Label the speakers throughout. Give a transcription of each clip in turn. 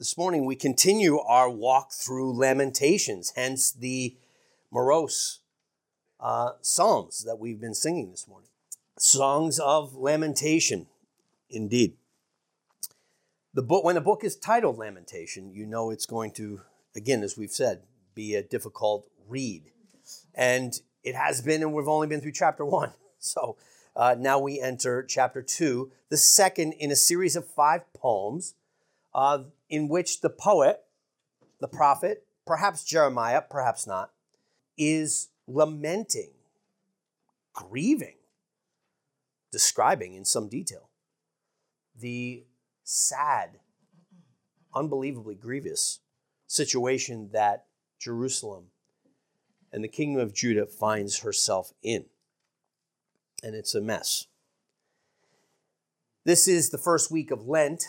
Speaker 1: This morning we continue our walk through Lamentations, hence the morose uh, psalms that we've been singing this morning. Songs of lamentation, indeed. The book, when a book is titled Lamentation, you know it's going to, again, as we've said, be a difficult read. And it has been, and we've only been through chapter one. So uh, now we enter chapter two, the second in a series of five poems uh, in which the poet, the prophet, perhaps Jeremiah, perhaps not, is lamenting, grieving, describing in some detail the sad, unbelievably grievous situation that Jerusalem and the kingdom of Judah finds herself in. And it's a mess. This is the first week of Lent.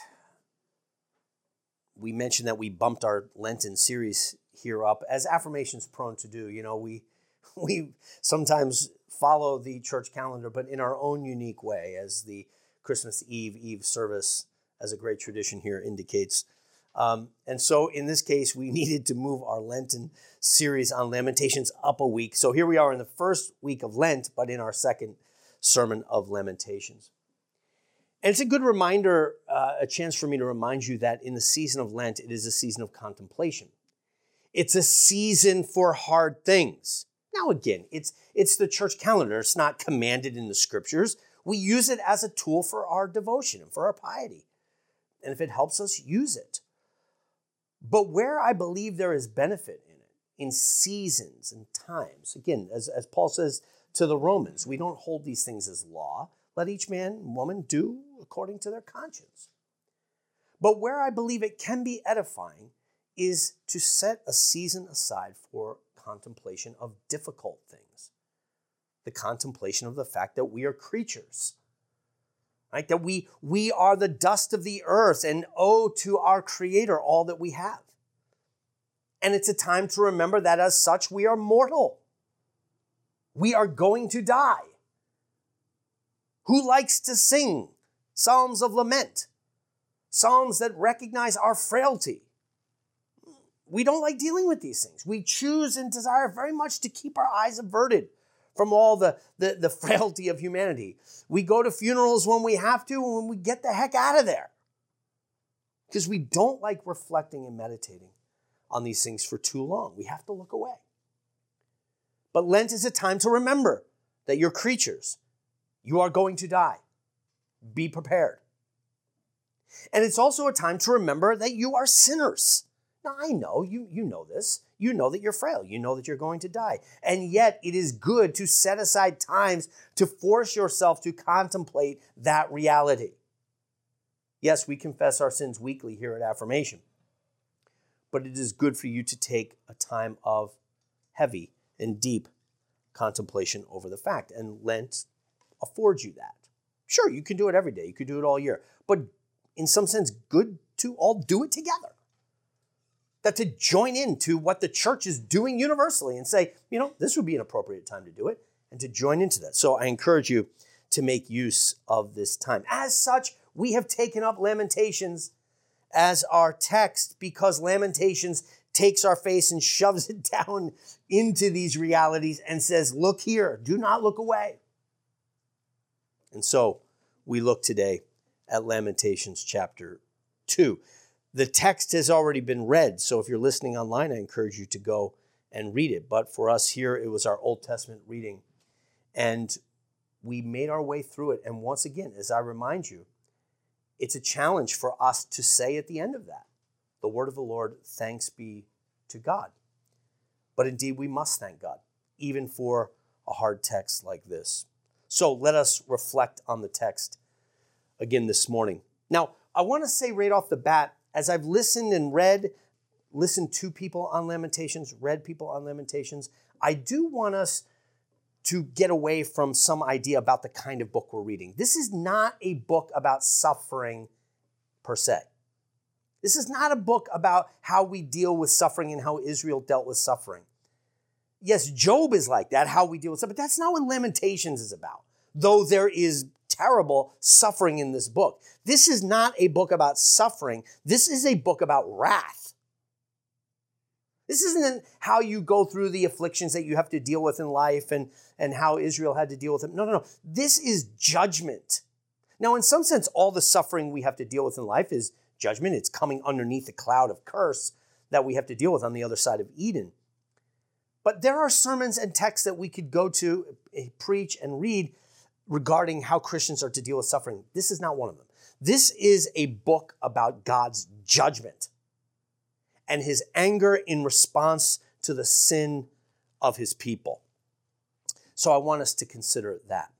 Speaker 1: We mentioned that we bumped our Lenten series here up as Affirmation's prone to do. You know, we we sometimes follow the church calendar, but in our own unique way, as the Christmas Eve Eve service, as a great tradition here indicates. Um, and so in this case, we needed to move our Lenten series on Lamentations up a week. So here we are in the first week of Lent, but in our second sermon of Lamentations. And it's a good reminder, uh, a chance for me to remind you that in the season of Lent, it is a season of contemplation. It's a season for hard things. Now, again, it's, it's the church calendar. It's not commanded in the scriptures. We use it as a tool for our devotion and for our piety. And if it helps us, use it. But where I believe there is benefit in it, in seasons and times, again, as, as Paul says to the Romans, we don't hold these things as law. Let each man woman do according to their conscience. But where I believe it can be edifying is to set a season aside for contemplation of difficult things, the contemplation of the fact that we are creatures. Right? That we, we are the dust of the earth and owe to our Creator all that we have. And it's a time to remember that as such, we are mortal. We are going to die. Who likes to sing psalms of lament? Psalms that recognize our frailty. We don't like dealing with these things. We choose and desire very much to keep our eyes averted from all the, the, the frailty of humanity. We go to funerals when we have to and when we get the heck out of there. Because we don't like reflecting and meditating on these things for too long. We have to look away. But Lent is a time to remember that you're creatures. You are going to die. Be prepared. And it's also a time to remember that you are sinners. Now, I know you, you know this. You know that you're frail. You know that you're going to die. And yet, it is good to set aside times to force yourself to contemplate that reality. Yes, we confess our sins weekly here at Affirmation, but it is good for you to take a time of heavy and deep contemplation over the fact. And Lent affords you that. Sure, you can do it every day, you could do it all year, but in some sense, good to all do it together that to join into what the church is doing universally and say, you know, this would be an appropriate time to do it and to join into that. So I encourage you to make use of this time. As such, we have taken up Lamentations as our text because Lamentations takes our face and shoves it down into these realities and says, Look here, do not look away. And so we look today at Lamentations chapter 2. The text has already been read, so if you're listening online, I encourage you to go and read it. But for us here, it was our Old Testament reading. And we made our way through it. And once again, as I remind you, it's a challenge for us to say at the end of that, the word of the Lord, thanks be to God. But indeed, we must thank God, even for a hard text like this. So let us reflect on the text again this morning. Now, I want to say right off the bat as I've listened and read, listened to people on Lamentations, read people on Lamentations, I do want us to get away from some idea about the kind of book we're reading. This is not a book about suffering per se. This is not a book about how we deal with suffering and how Israel dealt with suffering. Yes, Job is like that, how we deal with suffering, but that's not what Lamentations is about. Though there is terrible suffering in this book. This is not a book about suffering. This is a book about wrath. This isn't how you go through the afflictions that you have to deal with in life and, and how Israel had to deal with them. No, no, no. This is judgment. Now, in some sense, all the suffering we have to deal with in life is judgment. It's coming underneath the cloud of curse that we have to deal with on the other side of Eden. But there are sermons and texts that we could go to, eh, preach, and read regarding how Christians are to deal with suffering. This is not one of them. This is a book about God's judgment and his anger in response to the sin of his people. So I want us to consider that.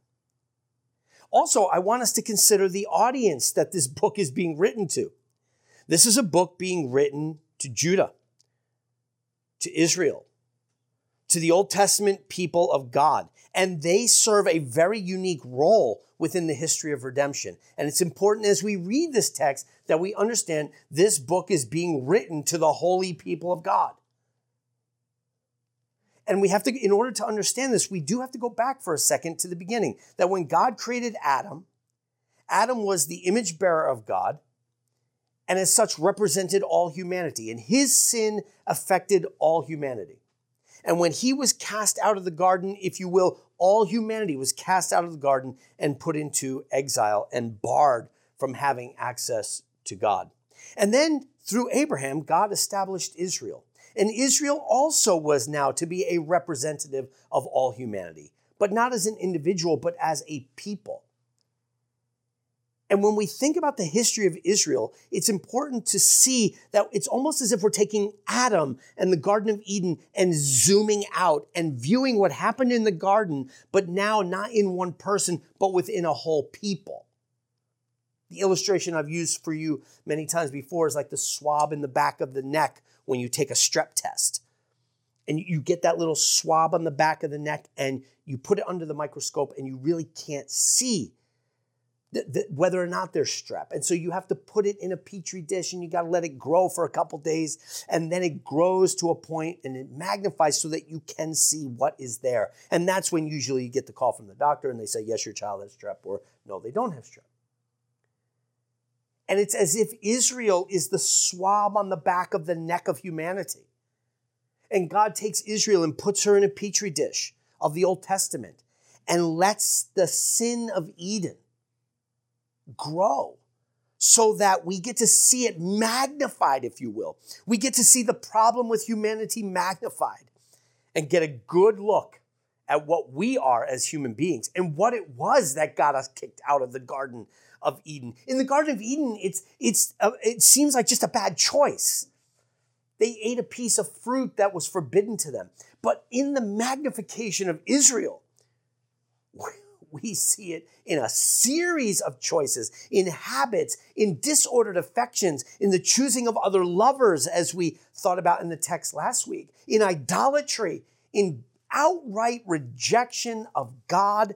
Speaker 1: Also, I want us to consider the audience that this book is being written to. This is a book being written to Judah, to Israel, to the Old Testament people of God. And they serve a very unique role within the history of redemption. And it's important as we read this text that we understand this book is being written to the holy people of God. And we have to, in order to understand this, we do have to go back for a second to the beginning. That when God created Adam, Adam was the image bearer of God and as such represented all humanity. And his sin affected all humanity. And when he was cast out of the garden, if you will, all humanity was cast out of the garden and put into exile and barred from having access to God. And then through Abraham, God established Israel. And Israel also was now to be a representative of all humanity, but not as an individual, but as a people. And when we think about the history of Israel, it's important to see that it's almost as if we're taking Adam and the Garden of Eden and zooming out and viewing what happened in the garden, but now not in one person, but within a whole people. The illustration I've used for you many times before is like the swab in the back of the neck when you take a strep test. And you get that little swab on the back of the neck and you put it under the microscope and you really can't see th- th- whether or not there's strep. And so you have to put it in a petri dish and you got to let it grow for a couple days. And then it grows to a point and it magnifies so that you can see what is there. And that's when usually you get the call from the doctor and they say, yes, your child has strep, or no, they don't have strep. And it's as if Israel is the swab on the back of the neck of humanity. And God takes Israel and puts her in a petri dish of the Old Testament and lets the sin of Eden grow so that we get to see it magnified, if you will. We get to see the problem with humanity magnified and get a good look at what we are as human beings and what it was that got us kicked out of the Garden of Eden. In the Garden of Eden, it's, it's, uh, it seems like just a bad choice. They ate a piece of fruit that was forbidden to them. But in the magnification of Israel, we see it in a series of choices, in habits, in disordered affections, in the choosing of other lovers, as we thought about in the text last week, in idolatry, in outright rejection of God,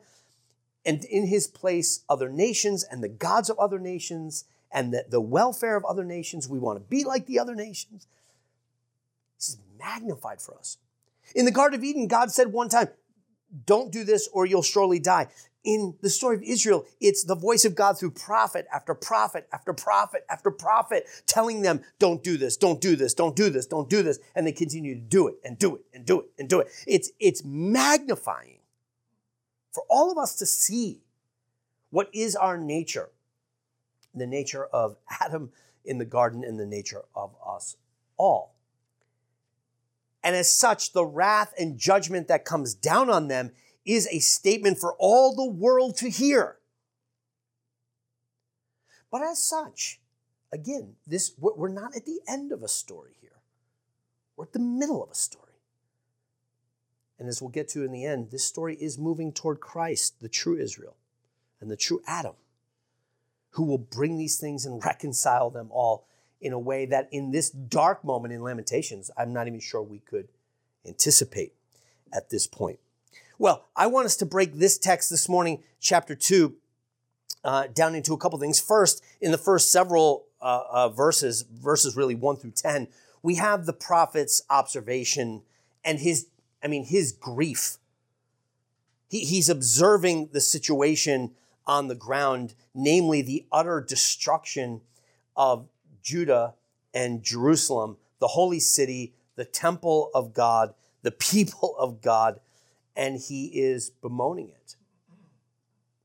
Speaker 1: and in his place, other nations and the gods of other nations and the, the welfare of other nations. We want to be like the other nations. This is magnified for us. In the Garden of Eden, God said one time, don't do this or you'll surely die. In the story of Israel, it's the voice of God through prophet after prophet after prophet after prophet telling them, don't do this, don't do this, don't do this, don't do this. And they continue to do it and do it and do it and do it. It's, it's magnifying for all of us to see what is our nature the nature of Adam in the garden and the nature of us all. And as such, the wrath and judgment that comes down on them is a statement for all the world to hear. But as such, again, this we're not at the end of a story here. We're at the middle of a story. And as we'll get to in the end, this story is moving toward Christ, the true Israel, and the true Adam, who will bring these things and reconcile them all in a way that in this dark moment in Lamentations, I'm not even sure we could anticipate at this point. Well, I want us to break this text this morning, chapter 2, uh, down into a couple things. First, in the first several uh, uh, verses, verses really 1 through 10, we have the prophet's observation and his, I mean, his grief. He, he's observing the situation on the ground, namely the utter destruction of Judah and Jerusalem, the holy city, the temple of God, the people of God, and he is bemoaning it.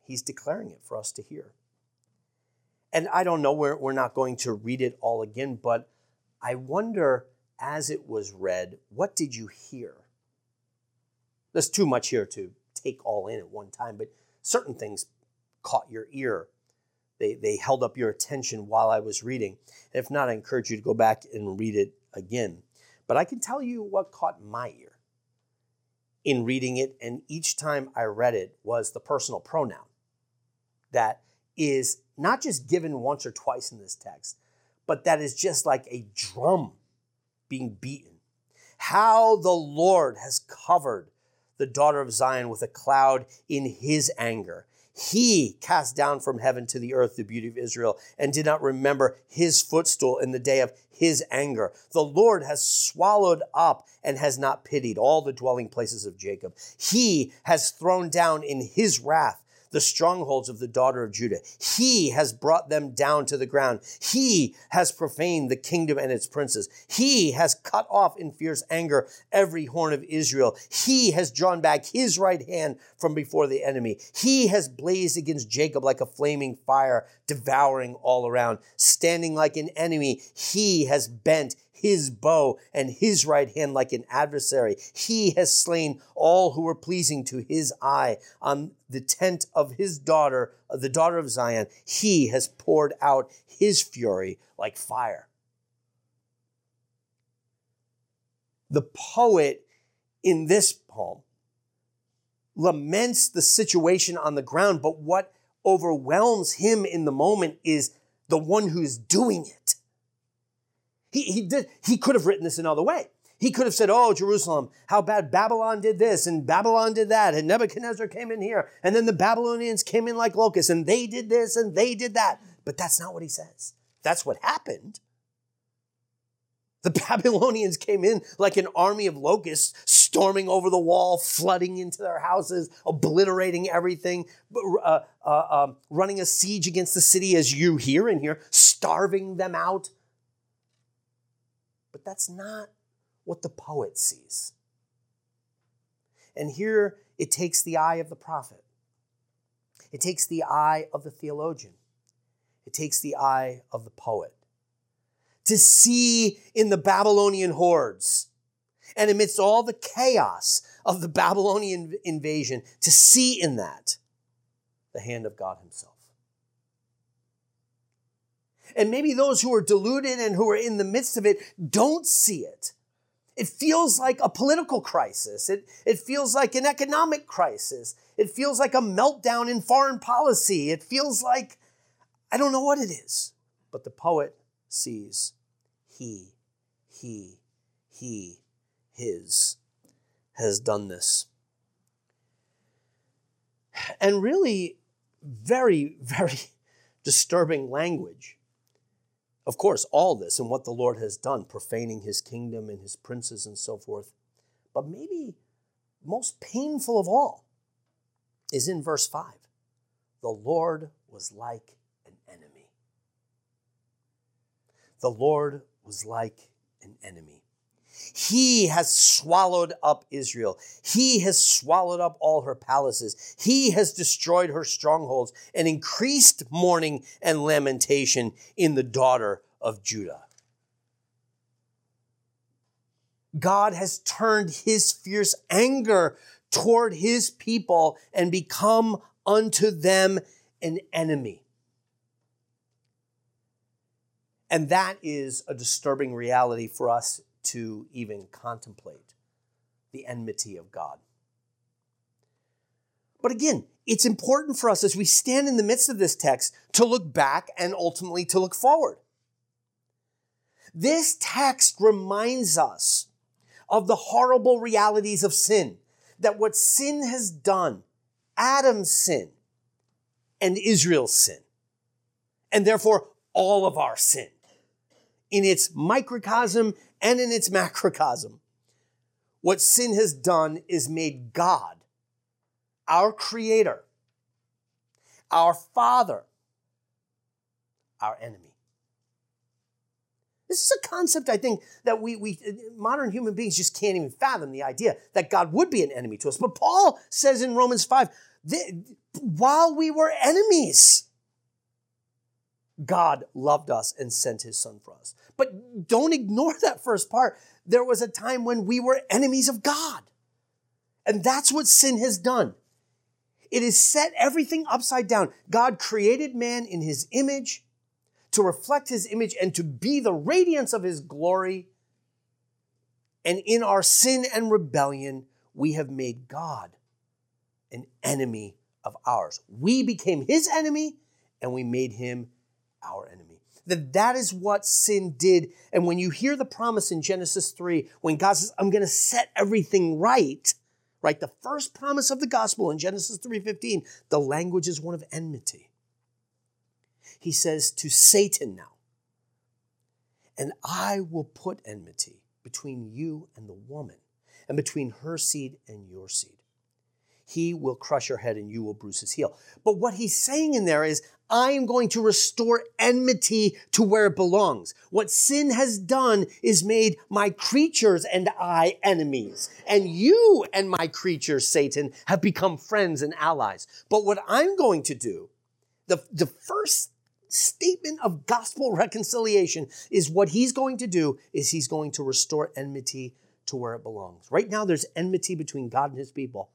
Speaker 1: He's declaring it for us to hear. And I don't know, we're, we're not going to read it all again, but I wonder as it was read, what did you hear? There's too much here to take all in at one time, but certain things caught your ear. They, they held up your attention while I was reading. If not, I encourage you to go back and read it again. But I can tell you what caught my ear in reading it, and each time I read it was the personal pronoun that is not just given once or twice in this text, but that is just like a drum being beaten. How the Lord has covered the daughter of Zion with a cloud in his anger. He cast down from heaven to the earth the beauty of Israel and did not remember his footstool in the day of his anger. The Lord has swallowed up and has not pitied all the dwelling places of Jacob. He has thrown down in his wrath the strongholds of the daughter of Judah. He has brought them down to the ground. He has profaned the kingdom and its princes. He has cut off in fierce anger every horn of Israel. He has drawn back his right hand from before the enemy. He has blazed against Jacob like a flaming fire, devouring all around. Standing like an enemy, he has bent his bow and his right hand like an adversary. He has slain all who were pleasing to his eye. On the tent of his daughter, uh, the daughter of Zion, he has poured out his fury like fire. The poet in this poem laments the situation on the ground, but what overwhelms him in the moment is the one who's doing it. He, he did, he could have written this another way. He could have said, Oh, Jerusalem, how bad Babylon did this and Babylon did that, and Nebuchadnezzar came in here, and then the Babylonians came in like locusts, and they did this and they did that. But that's not what he says. That's what happened. The Babylonians came in like an army of locusts, storming over the wall, flooding into their houses, obliterating everything, uh, uh, um, running a siege against the city as you hear in here, starving them out. But that's not what the poet sees. And here it takes the eye of the prophet, it takes the eye of the theologian, it takes the eye of the poet to see in the Babylonian hordes and amidst all the chaos of the Babylonian invasion, to see in that the hand of God Himself. And maybe those who are deluded and who are in the midst of it don't see it. It feels like a political crisis. It, it feels like an economic crisis. It feels like a meltdown in foreign policy. It feels like, I don't know what it is. But the poet sees he, he, he, his has done this. And really, very, very disturbing language of course, all this and what the Lord has done, profaning his kingdom and his princes and so forth. But maybe most painful of all is in verse 5. The Lord was like an enemy. The Lord was like an enemy. He has swallowed up Israel. He has swallowed up all her palaces. He has destroyed her strongholds and increased mourning and lamentation in the daughter of Judah. God has turned his fierce anger toward his people and become unto them an enemy. And that is a disturbing reality for us to even contemplate the enmity of God. But again, it's important for us as we stand in the midst of this text to look back and ultimately to look forward. This text reminds us of the horrible realities of sin, that what sin has done, Adam's sin and Israel's sin, and therefore all of our sin, in its microcosm and in its macrocosm. What sin has done is made God, our creator, our Father, our enemy. This is a concept I think that we, we modern human beings just can't even fathom the idea that God would be an enemy to us. But Paul says in Romans 5, that while we were enemies, God loved us and sent his son for us. But don't ignore that first part. There was a time when we were enemies of God. And that's what sin has done. It has set everything upside down. God created man in his image to reflect his image and to be the radiance of his glory. And in our sin and rebellion, we have made God an enemy of ours. We became his enemy and we made him our enemy. That that is what sin did. And when you hear the promise in Genesis 3, when God says, I'm going to set everything right, right? The first promise of the gospel in Genesis 3:15, the language is one of enmity. He says to Satan now, and I will put enmity between you and the woman, and between her seed and your seed. He will crush your head and you will bruise his heel. But what he's saying in there is, I am going to restore enmity to where it belongs. What sin has done is made my creatures and I enemies. And you and my creatures, Satan, have become friends and allies. But what I'm going to do, the, the first statement of gospel reconciliation is what he's going to do is he's going to restore enmity to where it belongs. Right now, there's enmity between God and his people.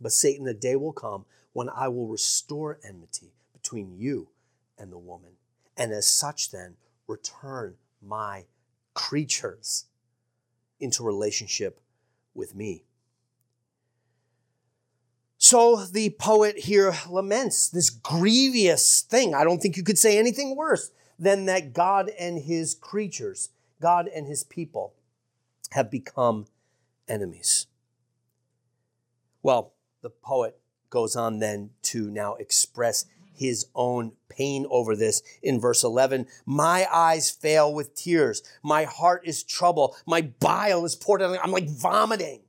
Speaker 1: But Satan, the day will come when I will restore enmity between you and the woman. And as such, then, return my creatures into relationship with me. So the poet here laments this grievous thing. I don't think you could say anything worse than that God and his creatures, God and his people, have become enemies. Well, the poet goes on then to now express his own pain over this in verse 11. My eyes fail with tears. My heart is troubled. My bile is poured out. I'm like vomiting.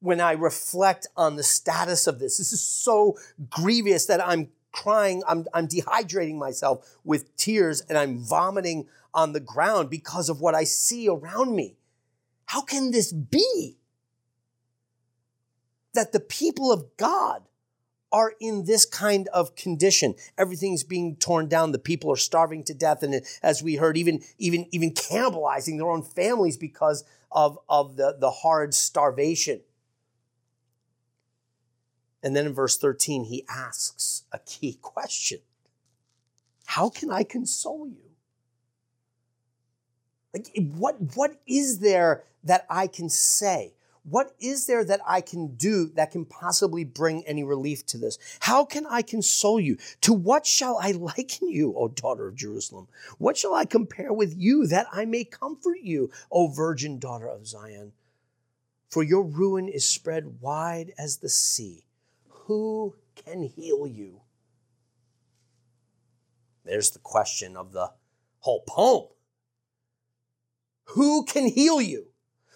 Speaker 1: When I reflect on the status of this, this is so grievous that I'm crying, I'm, I'm dehydrating myself with tears and I'm vomiting on the ground because of what I see around me. How can this be? That the people of God are in this kind of condition. Everything's being torn down. The people are starving to death. And as we heard, even, even, even cannibalizing their own families because of, of the, the hard starvation. And then in verse 13, he asks a key question How can I console you? Like, what, what is there that I can say? What is there that I can do that can possibly bring any relief to this? How can I console you? To what shall I liken you, O daughter of Jerusalem? What shall I compare with you that I may comfort you, O virgin daughter of Zion? For your ruin is spread wide as the sea. Who can heal you? There's the question of the whole poem. Who can heal you?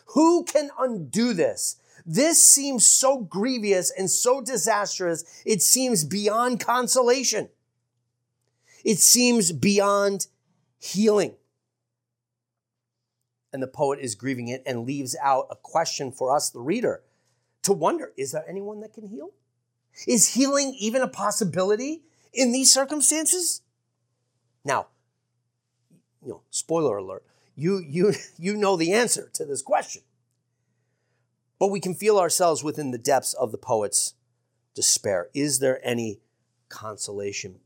Speaker 1: Who can undo this? This seems so grievous and so disastrous, it seems beyond consolation. It seems beyond healing. And the poet is grieving it and leaves out a question for us, the reader, to wonder is there anyone that can heal? Is healing even a possibility in these circumstances? Now, you know, spoiler alert, you, you, you know the answer to this question. But we can feel ourselves within the depths of the poet's despair. Is there any consolation?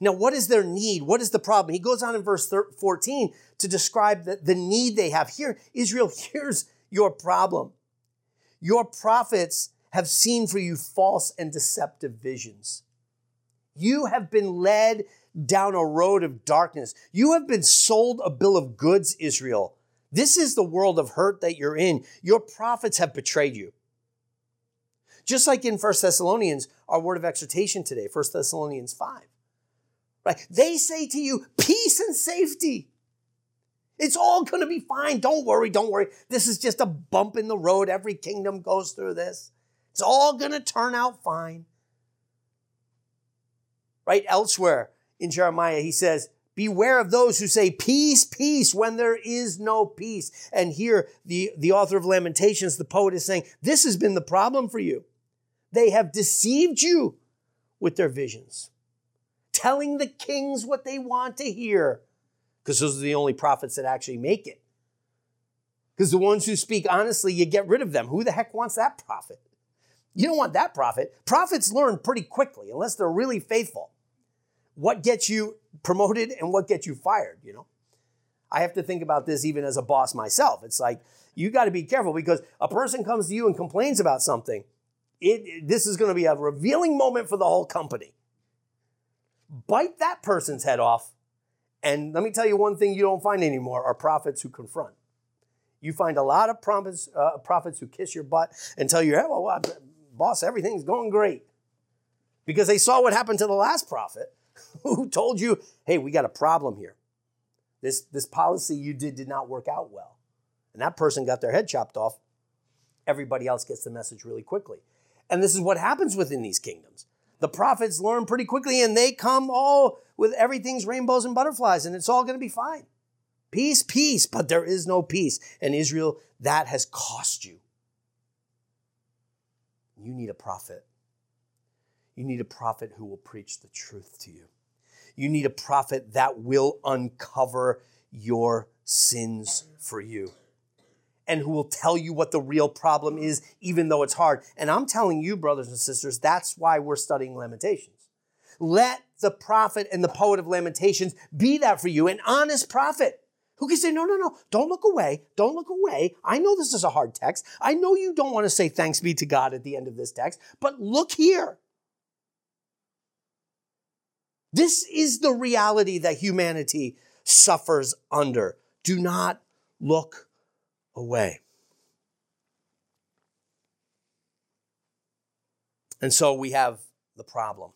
Speaker 1: Now, what is their need? What is the problem? He goes on in verse 14 to describe the, the need they have. Here, Israel, here's your problem. Your prophets have seen for you false and deceptive visions. You have been led down a road of darkness. You have been sold a bill of goods, Israel. This is the world of hurt that you're in. Your prophets have betrayed you. Just like in 1 Thessalonians, our word of exhortation today, 1 Thessalonians 5. Right? They say to you, peace and safety. It's all going to be fine. Don't worry, don't worry. This is just a bump in the road. Every kingdom goes through this. It's all going to turn out fine. Right elsewhere in Jeremiah, he says, Beware of those who say peace, peace, when there is no peace. And here, the, the author of Lamentations, the poet, is saying, This has been the problem for you. They have deceived you with their visions, telling the kings what they want to hear, because those are the only prophets that actually make it. Because the ones who speak honestly, you get rid of them. Who the heck wants that prophet? You don't want that prophet. Prophets learn pretty quickly, unless they're really faithful. What gets you promoted and what gets you fired, you know? I have to think about this even as a boss myself. It's like, you got to be careful because a person comes to you and complains about something. It, this is going to be a revealing moment for the whole company. Bite that person's head off. And let me tell you one thing you don't find anymore are prophets who confront. You find a lot of prophets, uh, prophets who kiss your butt and tell you, hey, well, boss, everything's going great. Because they saw what happened to the last prophet who told you, hey, we got a problem here. This, this policy you did did not work out well. And that person got their head chopped off. Everybody else gets the message really quickly. And this is what happens within these kingdoms. The prophets learn pretty quickly and they come all with everything's rainbows and butterflies and it's all going to be fine. Peace, peace, but there is no peace. And Israel, that has cost you. You need a prophet. You need a prophet who will preach the truth to you. You need a prophet that will uncover your sins for you and who will tell you what the real problem is, even though it's hard. And I'm telling you, brothers and sisters, that's why we're studying Lamentations. Let the prophet and the poet of Lamentations be that for you, an honest prophet who can say, no, no, no, don't look away. Don't look away. I know this is a hard text. I know you don't want to say thanks be to God at the end of this text, but look here. This is the reality that humanity suffers under. Do not look away. And so we have the problem.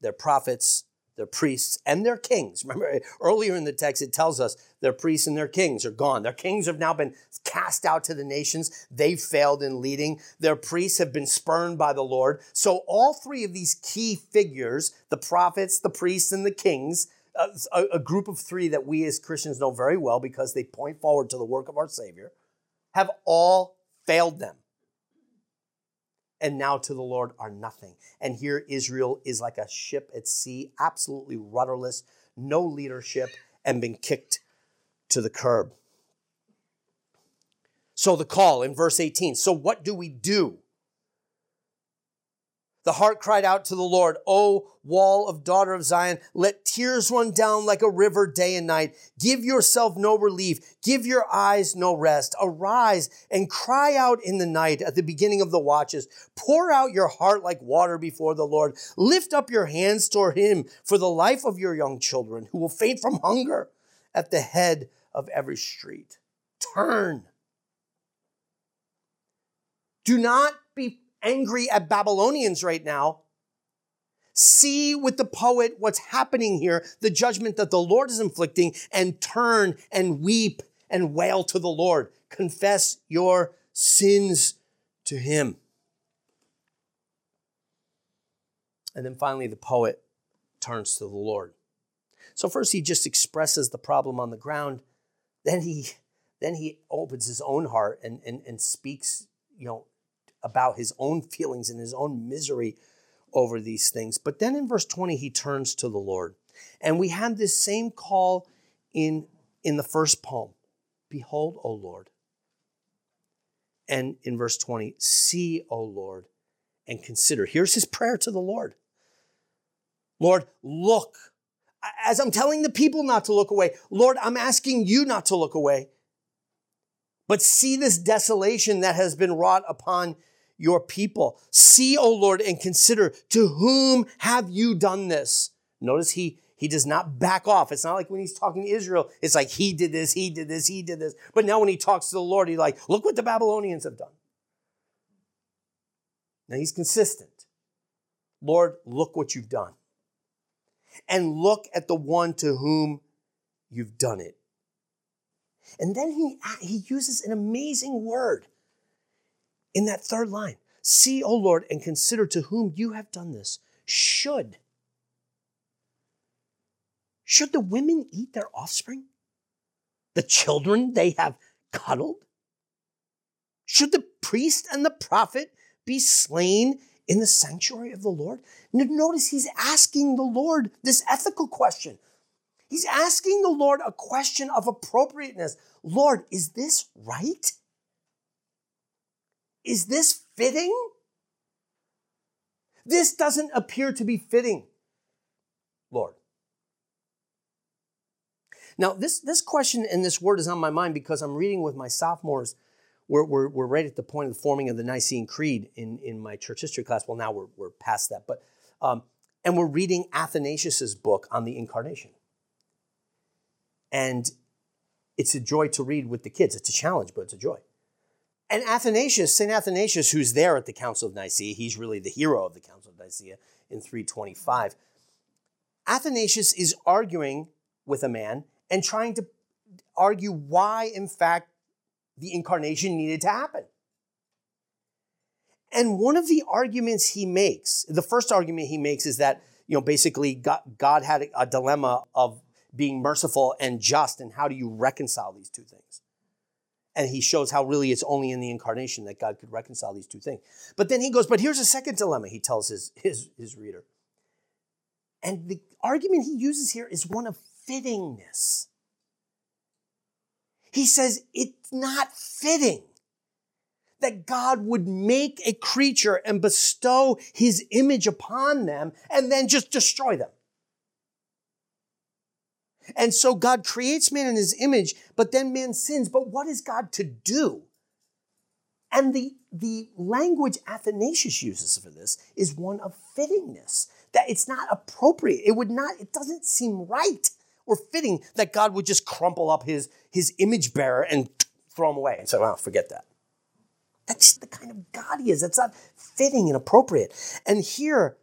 Speaker 1: Their prophets, their priests, and their kings. Remember, earlier in the text, it tells us their priests and their kings are gone. Their kings have now been cast out to the nations. They've failed in leading. Their priests have been spurned by the Lord. So, all three of these key figures the prophets, the priests, and the kings uh, a, a group of three that we as Christians know very well because they point forward to the work of our Savior, have all failed them and now to the Lord are nothing. And here Israel is like a ship at sea, absolutely rudderless, no leadership, and been kicked to the curb. So the call in verse 18. So what do we do? The heart cried out to the Lord, O wall of daughter of Zion, let tears run down like a river day and night. Give yourself no relief. Give your eyes no rest. Arise and cry out in the night at the beginning of the watches. Pour out your heart like water before the Lord. Lift up your hands toward him for the life of your young children who will faint from hunger at the head of every street. Turn. Do not be angry at Babylonians right now. See with the poet what's happening here, the judgment that the Lord is inflicting, and turn and weep and wail to the Lord. Confess your sins to Him. And then finally, the poet turns to the Lord. So first he just expresses the problem on the ground. Then he then he opens his own heart and, and, and speaks, you know, about his own feelings and his own misery over these things. But then in verse 20, he turns to the Lord. And we have this same call in, in the first poem Behold, O Lord. And in verse 20, see, O Lord, and consider. Here's his prayer to the Lord Lord, look. As I'm telling the people not to look away, Lord, I'm asking you not to look away. But see this desolation that has been wrought upon your people. See, O Lord, and consider to whom have you done this? Notice he he does not back off. It's not like when he's talking to Israel, it's like he did this, he did this, he did this. But now when he talks to the Lord, he's like, look what the Babylonians have done. Now he's consistent. Lord, look what you've done. And look at the one to whom you've done it. And then he, he uses an amazing word in that third line. See, O Lord, and consider to whom you have done this. Should. Should the women eat their offspring? The children they have cuddled? Should the priest and the prophet be slain in the sanctuary of the Lord? Notice he's asking the Lord this ethical question. He's asking the Lord a question of appropriateness. Lord, is this right? Is this fitting? This doesn't appear to be fitting, Lord. Now, this, this question and this word is on my mind because I'm reading with my sophomores. We're, we're, we're right at the point of the forming of the Nicene Creed in, in my church history class. Well, now we're, we're past that. But, um, and we're reading Athanasius's book on the incarnation. And it's a joy to read with the kids. It's a challenge, but it's a joy. And Athanasius, St. Athanasius, who's there at the Council of Nicaea, he's really the hero of the Council of Nicaea in 325. Athanasius is arguing with a man and trying to argue why, in fact, the incarnation needed to happen. And one of the arguments he makes, the first argument he makes is that, you know, basically God, God had a dilemma of being merciful and just, and how do you reconcile these two things? And he shows how really it's only in the incarnation that God could reconcile these two things. But then he goes, but here's a second dilemma, he tells his, his, his reader. And the argument he uses here is one of fittingness. He says it's not fitting that God would make a creature and bestow his image upon them and then just destroy them. And so God creates man in his image, but then man sins. But what is God to do? And the, the language Athanasius uses for this is one of fittingness, that it's not appropriate. It would not, it doesn't seem right or fitting that God would just crumple up his, his image bearer and throw him away and say, well, forget that. That's the kind of God he is. That's not fitting and appropriate. And here,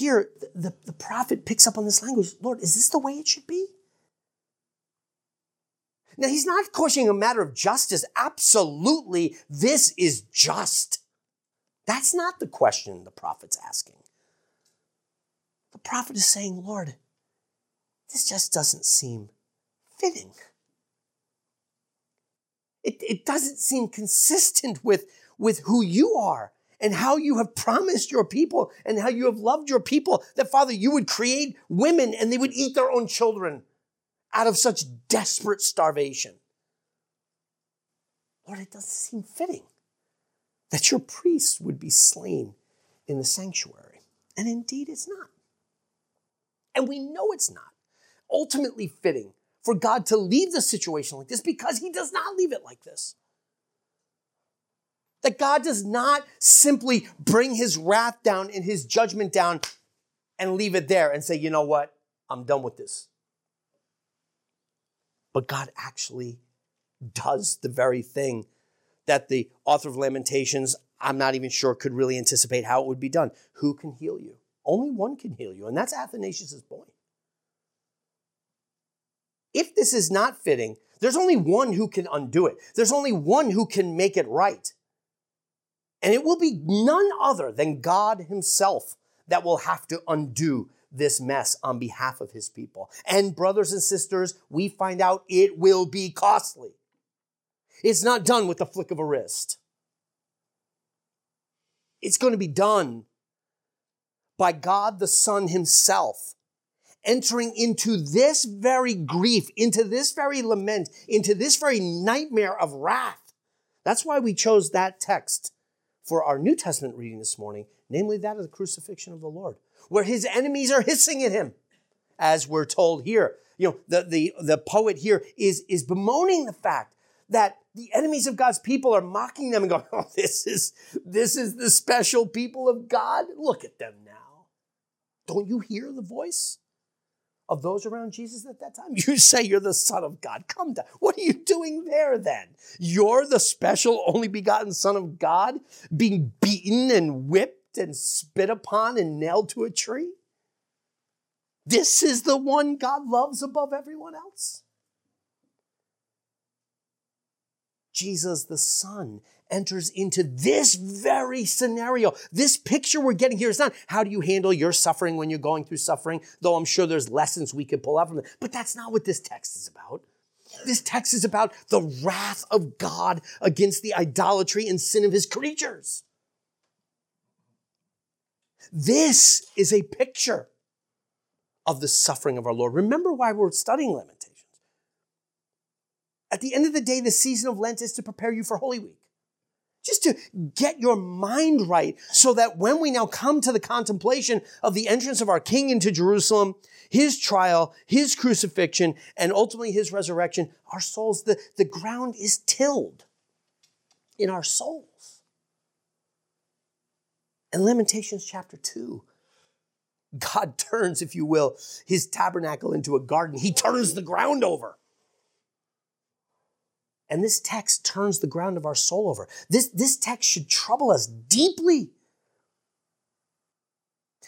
Speaker 1: here, the, the prophet picks up on this language. Lord, is this the way it should be? Now, he's not questioning a matter of justice. Absolutely, this is just. That's not the question the prophet's asking. The prophet is saying, Lord, this just doesn't seem fitting. It, it doesn't seem consistent with, with who you are and how you have promised your people and how you have loved your people that, Father, you would create women and they would eat their own children out of such desperate starvation. Lord, it doesn't seem fitting that your priests would be slain in the sanctuary. And indeed, it's not. And we know it's not ultimately fitting for God to leave the situation like this because he does not leave it like this. That God does not simply bring his wrath down and his judgment down and leave it there and say, you know what, I'm done with this. But God actually does the very thing that the author of Lamentations, I'm not even sure, could really anticipate how it would be done. Who can heal you? Only one can heal you, and that's Athanasius' point. If this is not fitting, there's only one who can undo it. There's only one who can make it right. And it will be none other than God Himself that will have to undo this mess on behalf of His people. And, brothers and sisters, we find out it will be costly. It's not done with the flick of a wrist, it's going to be done by God the Son Himself entering into this very grief, into this very lament, into this very nightmare of wrath. That's why we chose that text for our New Testament reading this morning, namely that of the crucifixion of the Lord, where his enemies are hissing at him, as we're told here. You know, the, the, the poet here is, is bemoaning the fact that the enemies of God's people are mocking them and going, oh, this is, this is the special people of God. Look at them now. Don't you hear the voice? Of those around Jesus at that time? You say you're the Son of God. Come down. What are you doing there then? You're the special, only begotten Son of God being beaten and whipped and spit upon and nailed to a tree? This is the one God loves above everyone else. Jesus the Son enters into this very scenario. This picture we're getting here is not how do you handle your suffering when you're going through suffering, though I'm sure there's lessons we could pull out from it. But that's not what this text is about. This text is about the wrath of God against the idolatry and sin of his creatures. This is a picture of the suffering of our Lord. Remember why we're studying Lamentations. At the end of the day, the season of Lent is to prepare you for Holy Week. Just to get your mind right so that when we now come to the contemplation of the entrance of our King into Jerusalem, his trial, his crucifixion, and ultimately his resurrection, our souls, the, the ground is tilled in our souls. In Lamentations chapter 2, God turns, if you will, his tabernacle into a garden. He turns the ground over. And this text turns the ground of our soul over. This, this text should trouble us deeply.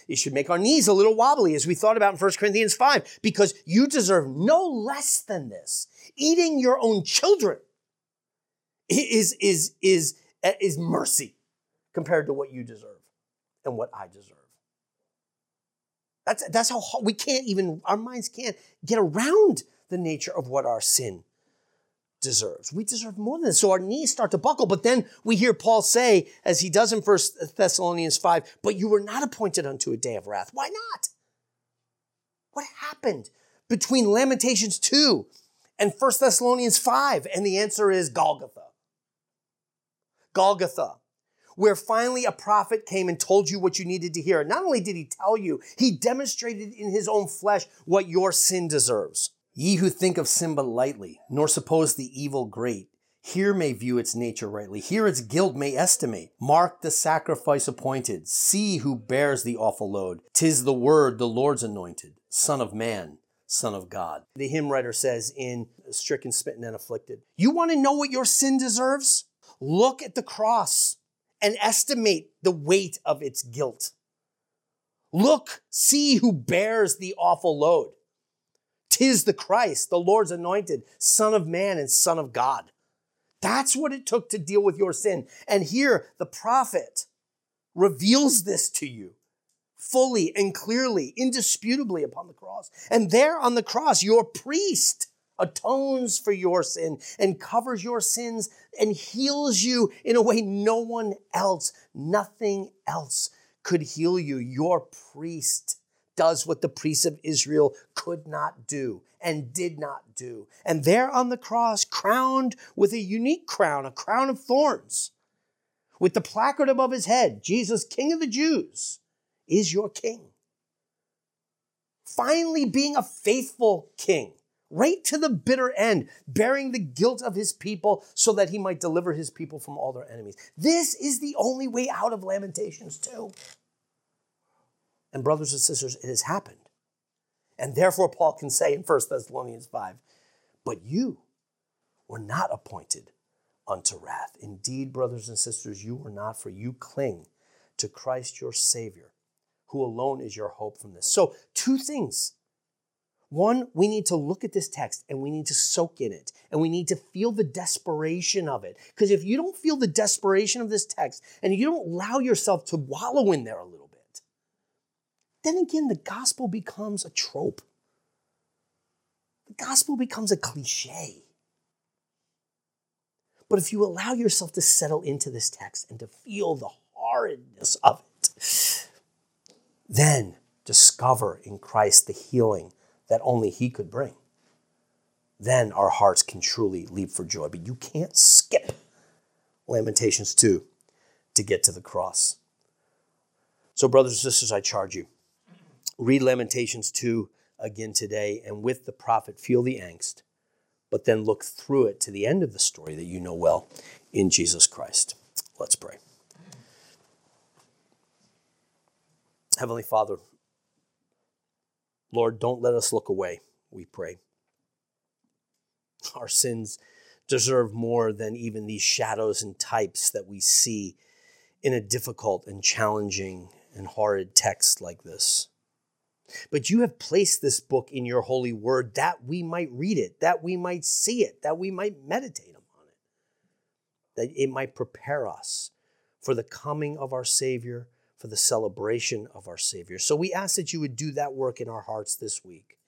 Speaker 1: It should make our knees a little wobbly, as we thought about in 1 Corinthians 5, because you deserve no less than this. Eating your own children is, is, is, is mercy compared to what you deserve and what I deserve. That's, that's how we can't even, our minds can't get around the nature of what our sin deserves. We deserve more than this. So our knees start to buckle. But then we hear Paul say, as he does in 1 Thessalonians 5, but you were not appointed unto a day of wrath. Why not? What happened between Lamentations 2 and 1 Thessalonians 5? And the answer is Golgotha. Golgotha, where finally a prophet came and told you what you needed to hear. Not only did he tell you, he demonstrated in his own flesh what your sin deserves. Ye who think of sin but lightly, nor suppose the evil great, here may view its nature rightly, here its guilt may estimate. Mark the sacrifice appointed, see who bears the awful load. Tis the word, the Lord's anointed, Son of Man, Son of God. The hymn writer says in Stricken, Smitten, and Afflicted, You want to know what your sin deserves? Look at the cross and estimate the weight of its guilt. Look, see who bears the awful load. Tis the Christ, the Lord's anointed, Son of Man and Son of God. That's what it took to deal with your sin. And here, the prophet reveals this to you fully and clearly, indisputably upon the cross. And there on the cross, your priest atones for your sin and covers your sins and heals you in a way no one else, nothing else could heal you. Your priest does what the priests of Israel could not do and did not do. And there on the cross, crowned with a unique crown, a crown of thorns, with the placard above his head, Jesus, King of the Jews, is your king. Finally, being a faithful king, right to the bitter end, bearing the guilt of his people so that he might deliver his people from all their enemies. This is the only way out of Lamentations 2. And, brothers and sisters, it has happened. And therefore, Paul can say in 1 Thessalonians 5, but you were not appointed unto wrath. Indeed, brothers and sisters, you were not, for you cling to Christ your Savior, who alone is your hope from this. So, two things. One, we need to look at this text and we need to soak in it and we need to feel the desperation of it. Because if you don't feel the desperation of this text and you don't allow yourself to wallow in there a little, then again, the gospel becomes a trope. The gospel becomes a cliche. But if you allow yourself to settle into this text and to feel the horridness of it, then discover in Christ the healing that only He could bring. Then our hearts can truly leap for joy. But you can't skip Lamentations 2 to get to the cross. So, brothers and sisters, I charge you read Lamentations 2 again today, and with the prophet, feel the angst, but then look through it to the end of the story that you know well in Jesus Christ. Let's pray. Heavenly Father, Lord, don't let us look away, we pray. Our sins deserve more than even these shadows and types that we see in a difficult and challenging and horrid text like this. But you have placed this book in your holy word that we might read it, that we might see it, that we might meditate upon it. that it might prepare us for the coming of our Savior, for the celebration of our Savior. So we ask that you would do that work in our hearts this week.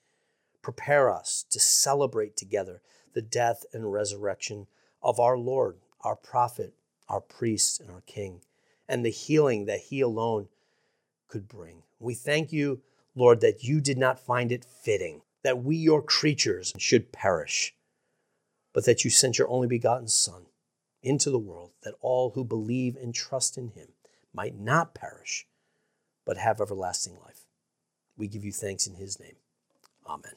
Speaker 1: Prepare us to celebrate together the death and resurrection of our Lord, our prophet, our priest, and our king, and the healing that he alone could bring. We thank you, Lord, that you did not find it fitting that we, your creatures, should perish, but that you sent your only begotten Son into the world that all who believe and trust in him might not perish, but have everlasting life. We give you thanks in his name. Amen.